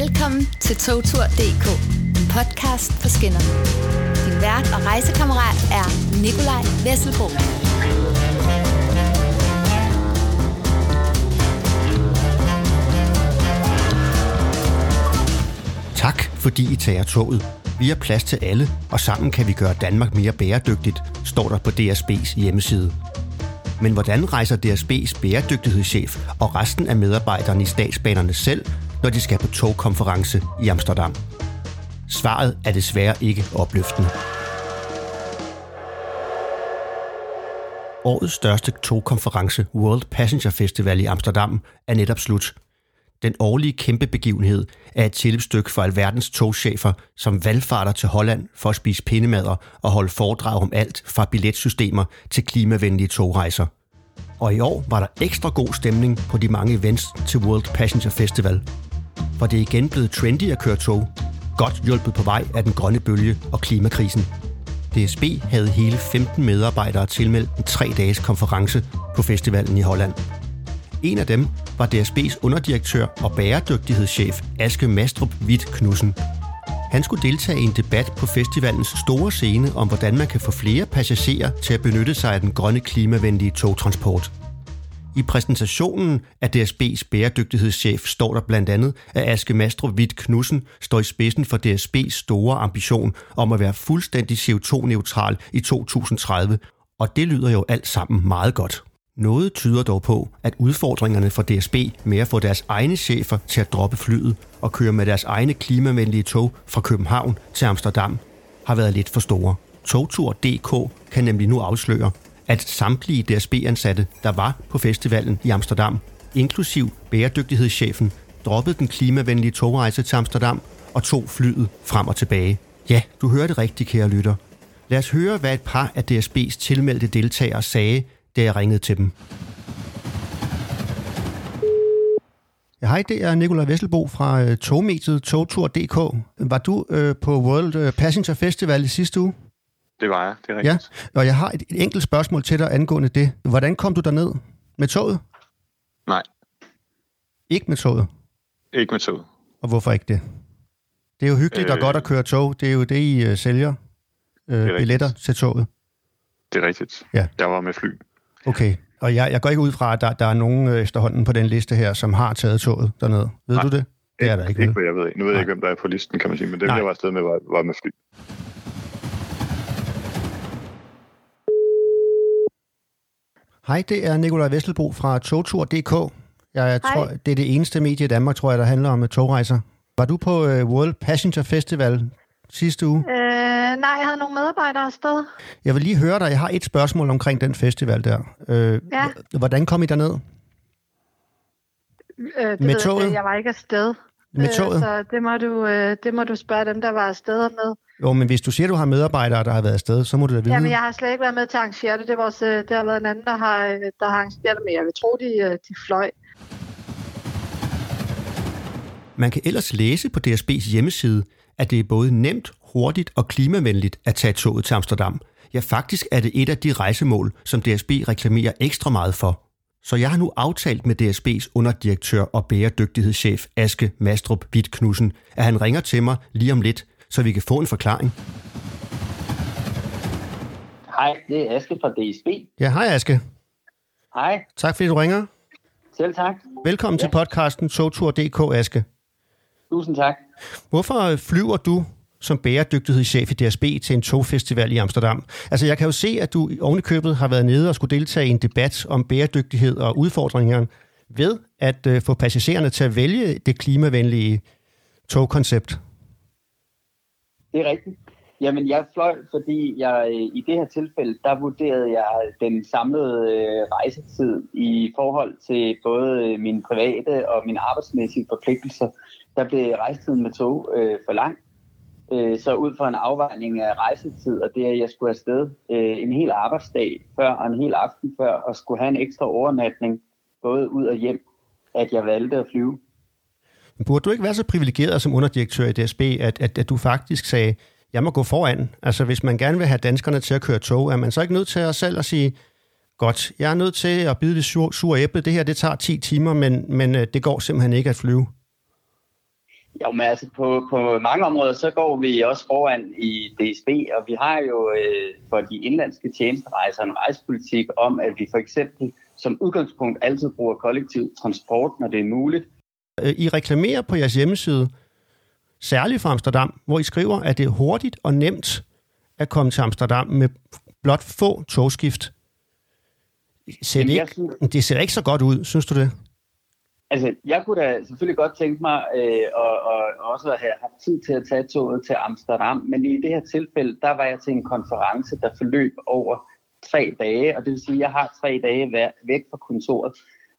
Velkommen til togtur.dk, en podcast på skinner. Din vært og rejsekammerat er Nikolaj Vesselbo. Tak, fordi I tager toget. Vi har plads til alle, og sammen kan vi gøre Danmark mere bæredygtigt, står der på DSB's hjemmeside. Men hvordan rejser DSB's bæredygtighedschef og resten af medarbejderne i statsbanerne selv, når de skal på togkonference i Amsterdam? Svaret er desværre ikke opløftende. Årets største togkonference, World Passenger Festival i Amsterdam, er netop slut. Den årlige kæmpe begivenhed er et tilløbsstykke for alverdens togchefer, som valgfarter til Holland for at spise pindemader og holde foredrag om alt fra billetsystemer til klimavenlige togrejser. Og i år var der ekstra god stemning på de mange events til World Passenger Festival. For det er igen blevet trendy at køre tog, godt hjulpet på vej af den grønne bølge og klimakrisen. DSB havde hele 15 medarbejdere tilmeldt en tre dages konference på festivalen i Holland. En af dem var DSB's underdirektør og bæredygtighedschef Aske Mastrup Witt Knudsen. Han skulle deltage i en debat på festivalens store scene om, hvordan man kan få flere passagerer til at benytte sig af den grønne klimavenlige togtransport. I præsentationen af DSB's bæredygtighedschef står der blandt andet, at Aske Mastro Witt Knudsen står i spidsen for DSB's store ambition om at være fuldstændig CO2-neutral i 2030, og det lyder jo alt sammen meget godt. Noget tyder dog på, at udfordringerne for DSB med at få deres egne chefer til at droppe flyet og køre med deres egne klimavenlige tog fra København til Amsterdam har været lidt for store. Togtur.dk kan nemlig nu afsløre, at samtlige DSB-ansatte, der var på festivalen i Amsterdam, inklusiv bæredygtighedschefen, droppede den klimavenlige togrejse til Amsterdam og tog flyet frem og tilbage. Ja, du hørte rigtigt, kære lytter. Lad os høre, hvad et par af DSB's tilmeldte deltagere sagde, da jeg ringede til dem. Ja, hej, det er Nikolaj Vesselbo fra øh, togmediet togtur.dk. Var du øh, på World øh, Passenger Festival i sidste uge? Det var jeg, det er rigtigt. Ja, og jeg har et, et enkelt spørgsmål til dig angående det. Hvordan kom du derned? Med toget? Nej, Ikke med toget. ikke med toget. Og hvorfor ikke det? Det er jo hyggeligt øh, og godt at køre tog. Det er jo det, I øh, sælger. Rigtigt. billetter til toget. Det er rigtigt. Ja. Jeg var med fly. Okay. Og jeg, jeg går ikke ud fra, at der, der er nogen øh, efterhånden på den liste her, som har taget toget derned. Ved Nej. du det? Det er der ikke. Ikke, hvad jeg ved. Nu ved jeg ikke, hvem der er på listen, kan man sige, men det, jeg var afsted med, var, var med fly. Hej, det er Nikolaj Vesselbo fra togtur.dk. Jeg tror, det er det eneste medie i Danmark, tror jeg, der handler om øh, togrejser. Var du på øh, World Passenger Festival sidste uge? Øh, nej, jeg havde nogle medarbejdere afsted. Jeg vil lige høre dig. Jeg har et spørgsmål omkring den festival der. Øh, Ja. Hvordan kom I derned? Øh, det Med ved jeg toget? ikke. Jeg var ikke afsted. Med toget? Øh, så det må, du, øh, det må du spørge dem, der var afsted med. Jo, men hvis du siger, du har medarbejdere, der har været afsted, så må du da vide. Jamen, jeg har slet ikke været med til at arrangere det. Det, er vores, øh, det har været en anden, der har, øh, der har arrangeret det, men jeg vil tro, de, øh, de fløj. Man kan ellers læse på DSB's hjemmeside, at det er både nemt, hurtigt og klimavenligt at tage toget til Amsterdam. Ja, faktisk er det et af de rejsemål, som DSB reklamerer ekstra meget for. Så jeg har nu aftalt med DSB's underdirektør og bæredygtighedschef Aske Mastrup Witt Knudsen, at han ringer til mig lige om lidt, så vi kan få en forklaring. Hej, det er Aske fra DSB. Ja, hej Aske. Hej, Tak fordi du ringer. selv tak. Velkommen ja. til podcasten Togtur.dk, Aske. Tusind tak. Hvorfor flyver du som bæredygtighedschef i DSB til en togfestival i Amsterdam? Altså, jeg kan jo se, at du ovenikøbet har været nede og skulle deltage i en debat om bæredygtighed og udfordringerne ved at øh, få passagererne til at vælge det klimavenlige togkoncept. Det er rigtigt. Jamen, jeg fløj, fordi jeg øh, i det her tilfælde, der vurderede jeg den samlede øh, rejsetid i forhold til både øh, min mine private og mine arbejdsmæssige forpligtelser. Der blev rejsetiden med tog øh, for lang. Øh, så ud fra en afvejning af rejsetid, og det at jeg skulle afsted øh, en hel arbejdsdag før og en hel aften før, og skulle have en ekstra overnatning, både ud og hjem, at jeg valgte at flyve. Burde du ikke være så privilegeret som underdirektør i DSB, at, at, at du faktisk sagde, jeg må gå foran? Altså, hvis man gerne vil have danskerne til at køre tog, er man så ikke nødt til at selv at sige, godt, jeg er nødt til at bide det sure, sure æble, det her det tager 10 timer, men, men øh, det går simpelthen ikke at flyve? Jo, men altså på, på mange områder, så går vi også foran i DSB, og vi har jo øh, for de indlandske tjenesterejser en rejsepolitik om, at vi for eksempel som udgangspunkt altid bruger kollektiv transport, når det er muligt. I reklamerer på jeres hjemmeside, særligt for Amsterdam, hvor I skriver, at det er hurtigt og nemt at komme til Amsterdam med blot få togskift. Ser det, ikke, det ser ikke så godt ud, synes du det? Altså, jeg kunne da selvfølgelig godt tænke mig øh, og, og også at have haft tid til at tage toget til Amsterdam, men i det her tilfælde, der var jeg til en konference, der forløb over tre dage, og det vil sige, at jeg har tre dage væk fra kontoret,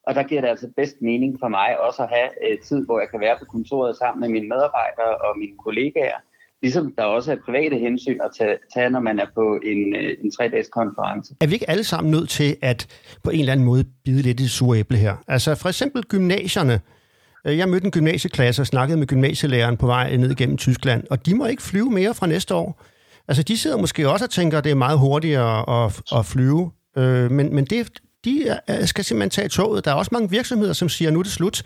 og der giver det altså bedst mening for mig også at have øh, tid, hvor jeg kan være på kontoret sammen med mine medarbejdere og mine kollegaer, Ligesom der også er private hensyn at tage, tage når man er på en, øh, en tre-dages konference. Er vi ikke alle sammen nødt til at på en eller anden måde bide lidt i det sure æble her? Altså for eksempel gymnasierne. Øh, jeg mødte en gymnasieklasse og snakkede med gymnasielæreren på vej ned igennem Tyskland, og de må ikke flyve mere fra næste år. Altså de sidder måske også og tænker, at det er meget hurtigere at, at flyve, øh, men, men det, de øh, skal simpelthen tage toget. Der er også mange virksomheder, som siger, nu er det slut.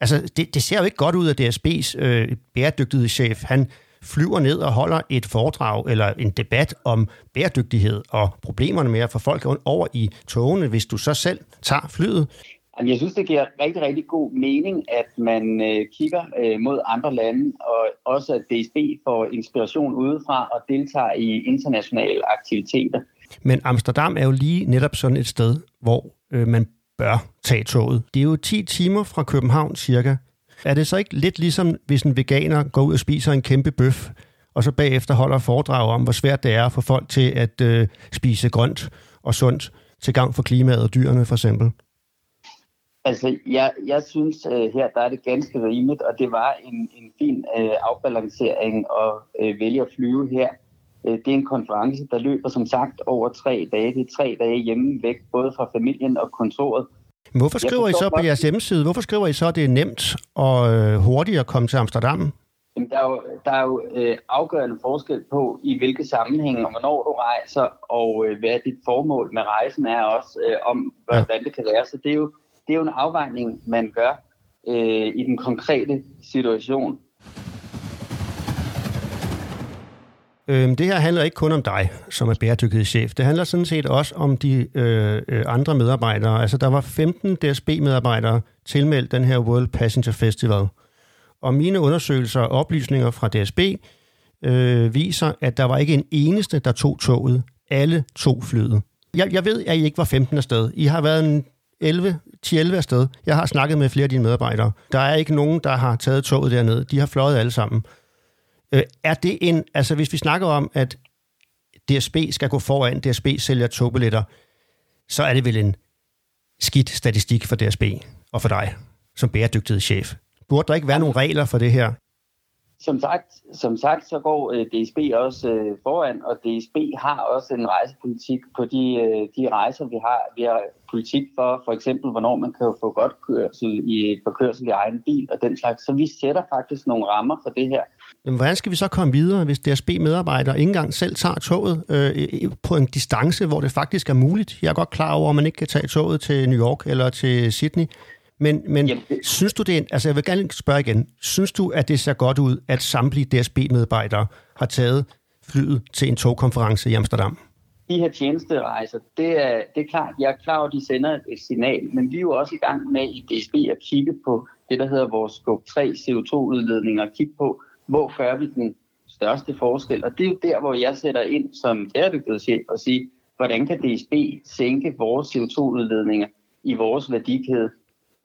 Altså det, det ser jo ikke godt ud, at DSB's øh, bæredygtighedschef, han flyver ned og holder et foredrag eller en debat om bæredygtighed og problemerne med at få folk over i togene, hvis du så selv tager flyet? Jeg synes, det giver rigtig, rigtig god mening, at man øh, kigger øh, mod andre lande, og også at DSB får inspiration udefra og deltager i internationale aktiviteter. Men Amsterdam er jo lige netop sådan et sted, hvor øh, man bør tage toget. Det er jo 10 timer fra København cirka, er det så ikke lidt ligesom, hvis en veganer går ud og spiser en kæmpe bøf, og så bagefter holder foredrag om, hvor svært det er at få folk til at øh, spise grønt og sundt til gang for klimaet og dyrene for eksempel? Altså, jeg, jeg synes øh, her, der er det ganske rimeligt, og det var en, en fin øh, afbalancering at øh, vælge at flyve her. Uh, det er en konference, der løber som sagt over tre dage. Det er tre dage hjemme væk, både fra familien og kontoret. Hvorfor skriver I så på jeres hjemmeside, hvorfor skriver I så, at det er nemt og øh, hurtigt at komme til Amsterdam? Jamen, der er jo, der er jo øh, afgørende forskel på, i hvilke sammenhænge og hvornår du rejser, og øh, hvad dit formål med rejsen er også, øh, om hvordan ja. det kan være. Så det er jo, det er jo en afvejning, man gør øh, i den konkrete situation. Øhm, det her handler ikke kun om dig, som er bæredygtighedschef. Det handler sådan set også om de øh, øh andre medarbejdere. Altså, der var 15 DSB-medarbejdere tilmeldt den her World Passenger Festival. Og mine undersøgelser og oplysninger fra DSB øh, viser, at der var ikke en eneste, der tog toget. Alle tog flyet. Jeg, jeg ved, at I ikke var 15 afsted. I har været en 11, 10-11 afsted. Jeg har snakket med flere af dine medarbejdere. Der er ikke nogen, der har taget toget derned. De har fløjet alle sammen. Øh, er det en, altså hvis vi snakker om, at DSB skal gå foran, DSB sælger togbilletter, så er det vel en skidt statistik for DSB og for dig som bæredygtighedschef. Burde der ikke være nogle regler for det her? Som sagt, som sagt så går øh, DSB også øh, foran, og DSB har også en rejsepolitik på de, øh, de rejser, vi har. Vi har politik for for eksempel, hvornår man kan få godt kørsel i, for kørsel i egen bil og den slags. Så vi sætter faktisk nogle rammer for det her. Jamen, hvordan skal vi så komme videre, hvis DSB-medarbejdere ikke engang selv tager toget øh, på en distance, hvor det faktisk er muligt? Jeg er godt klar over, at man ikke kan tage toget til New York eller til Sydney. Men, men Jamen, det... synes du det, altså jeg vil gerne spørge igen, synes du, at det ser godt ud, at samtlige DSB-medarbejdere har taget flyet til en togkonference i Amsterdam? De her tjenesterejser, det er, det er klart, jeg er klar over, at de sender et signal, men vi er jo også i gang med i DSB at kigge på det, der hedder vores Scope 3 CO2-udledninger, og kigge på, hvor gør vi den største forskel? Og det er jo der, hvor jeg sætter ind som bæredygtighedschef og siger, hvordan kan DSB sænke vores CO2-udledninger i vores værdikæde?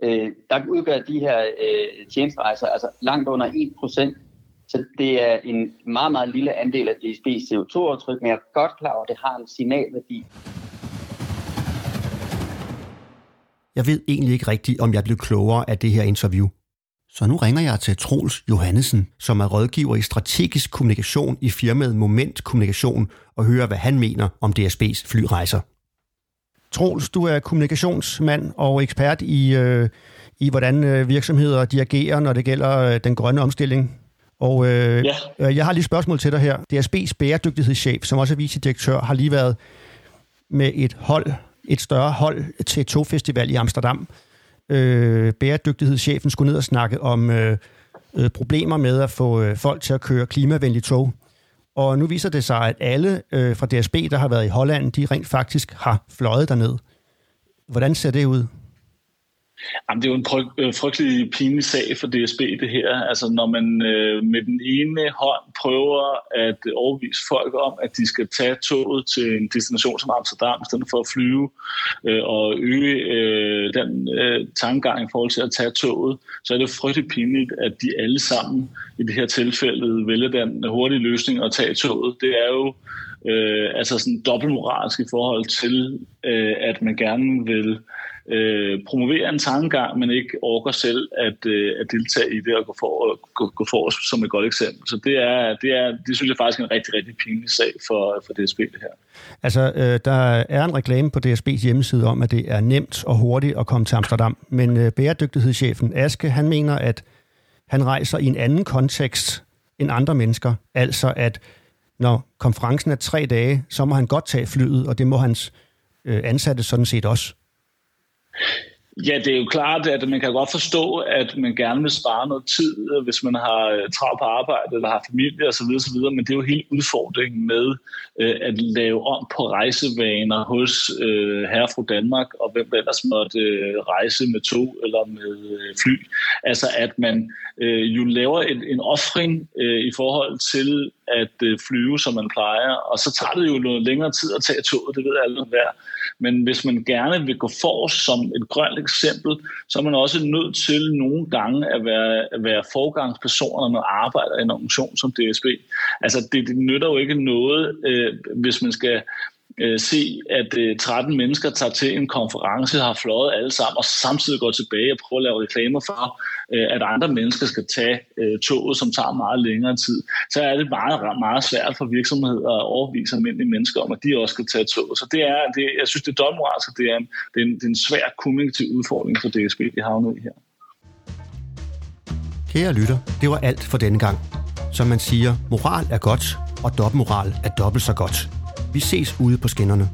Øh, der udgør de her øh, tjenestrejser altså langt under 1%. Så det er en meget, meget lille andel af DSB's CO2-aftryk, men jeg er godt klar over, at det har en signalværdi. Jeg ved egentlig ikke rigtigt, om jeg blev klogere af det her interview. Så nu ringer jeg til Troels Johannesen, som er rådgiver i strategisk kommunikation i firmaet Moment Kommunikation, og hører, hvad han mener om DSB's flyrejser. Troels, du er kommunikationsmand og ekspert i, øh, i hvordan øh, virksomheder de agerer, når det gælder øh, den grønne omstilling. Og øh, ja. øh, jeg har lige et spørgsmål til dig her. DSB's bæredygtighedschef, som også er vicedirektør, har lige været med et hold, et større hold til togfestival i Amsterdam, øh, bæredygtighedschefen skulle ned og snakke om, øh, øh, problemer med at få øh, folk til at køre klimavenlige tog. Og nu viser det sig, at alle øh, fra DSB, der har været i Holland, de rent faktisk har fløjet derned. Hvordan ser det ud? Jamen, det er jo en fryg, øh, frygtelig pinlig sag for DSB, det her. Altså, når man øh, med den ene hånd prøver at overbevise folk om, at de skal tage toget til en destination som Amsterdam, i stedet for at flyve, øh, og øge øh, den øh, tankegang i forhold til at tage toget, så er det frygtelig pinligt, at de alle sammen i det her tilfælde vælger den hurtige løsning at tage toget. Det er jo øh, altså sådan dobbeltmoralsk i forhold til, øh, at man gerne vil øh, promovere en tankegang, men ikke orker selv at, øh, at deltage i det og gå for, gå, gå for som et godt eksempel. Så det er, det er, det synes jeg faktisk er en rigtig, rigtig pinlig sag for, for DSB det her. Altså, øh, der er en reklame på DSB's hjemmeside om, at det er nemt og hurtigt at komme til Amsterdam, men øh, bæredygtighedschefen Aske, han mener, at han rejser i en anden kontekst end andre mennesker. Altså, at når konferencen er tre dage, så må han godt tage flyet, og det må hans øh, ansatte sådan set også. Ja, det er jo klart, at man kan godt forstå, at man gerne vil spare noget tid, øh, hvis man har øh, travlt på arbejde eller har familie osv. osv. Men det er jo hele udfordringen med øh, at lave om på rejsevaner hos øh, herre fra Danmark og hvem der ellers måtte øh, rejse med tog eller med øh, fly. Altså at man øh, jo laver en, en offring øh, i forhold til at øh, flyve, som man plejer, og så tager det jo noget længere tid at tage toget, det ved alle hver. Men hvis man gerne vil gå for som et grønt eksempel, så er man også nødt til nogle gange at være, at være forgangspersoner, når man arbejder i en organisation som DSB. Altså det, det nytter jo ikke noget, øh, hvis man skal øh, se, at øh, 13 mennesker tager til en konference, har fløjet alle sammen, og samtidig går tilbage og prøver at lave reklamer for, øh, at andre mennesker skal tage øh, toget, som tager meget længere tid, så er det meget, meget svært for virksomheder at overvise almindelige mennesker om, at de også skal tage toget. Så det er, det, jeg synes, det er dobbeltmoralsk, det er en, det er en, det er en svær kommunikativ udfordring for DSB, de havnet i her. Kære lytter, det var alt for denne gang. Som man siger, moral er godt, og dobbeltmoral er dobbelt så godt. Vi ses ude på skinnerne.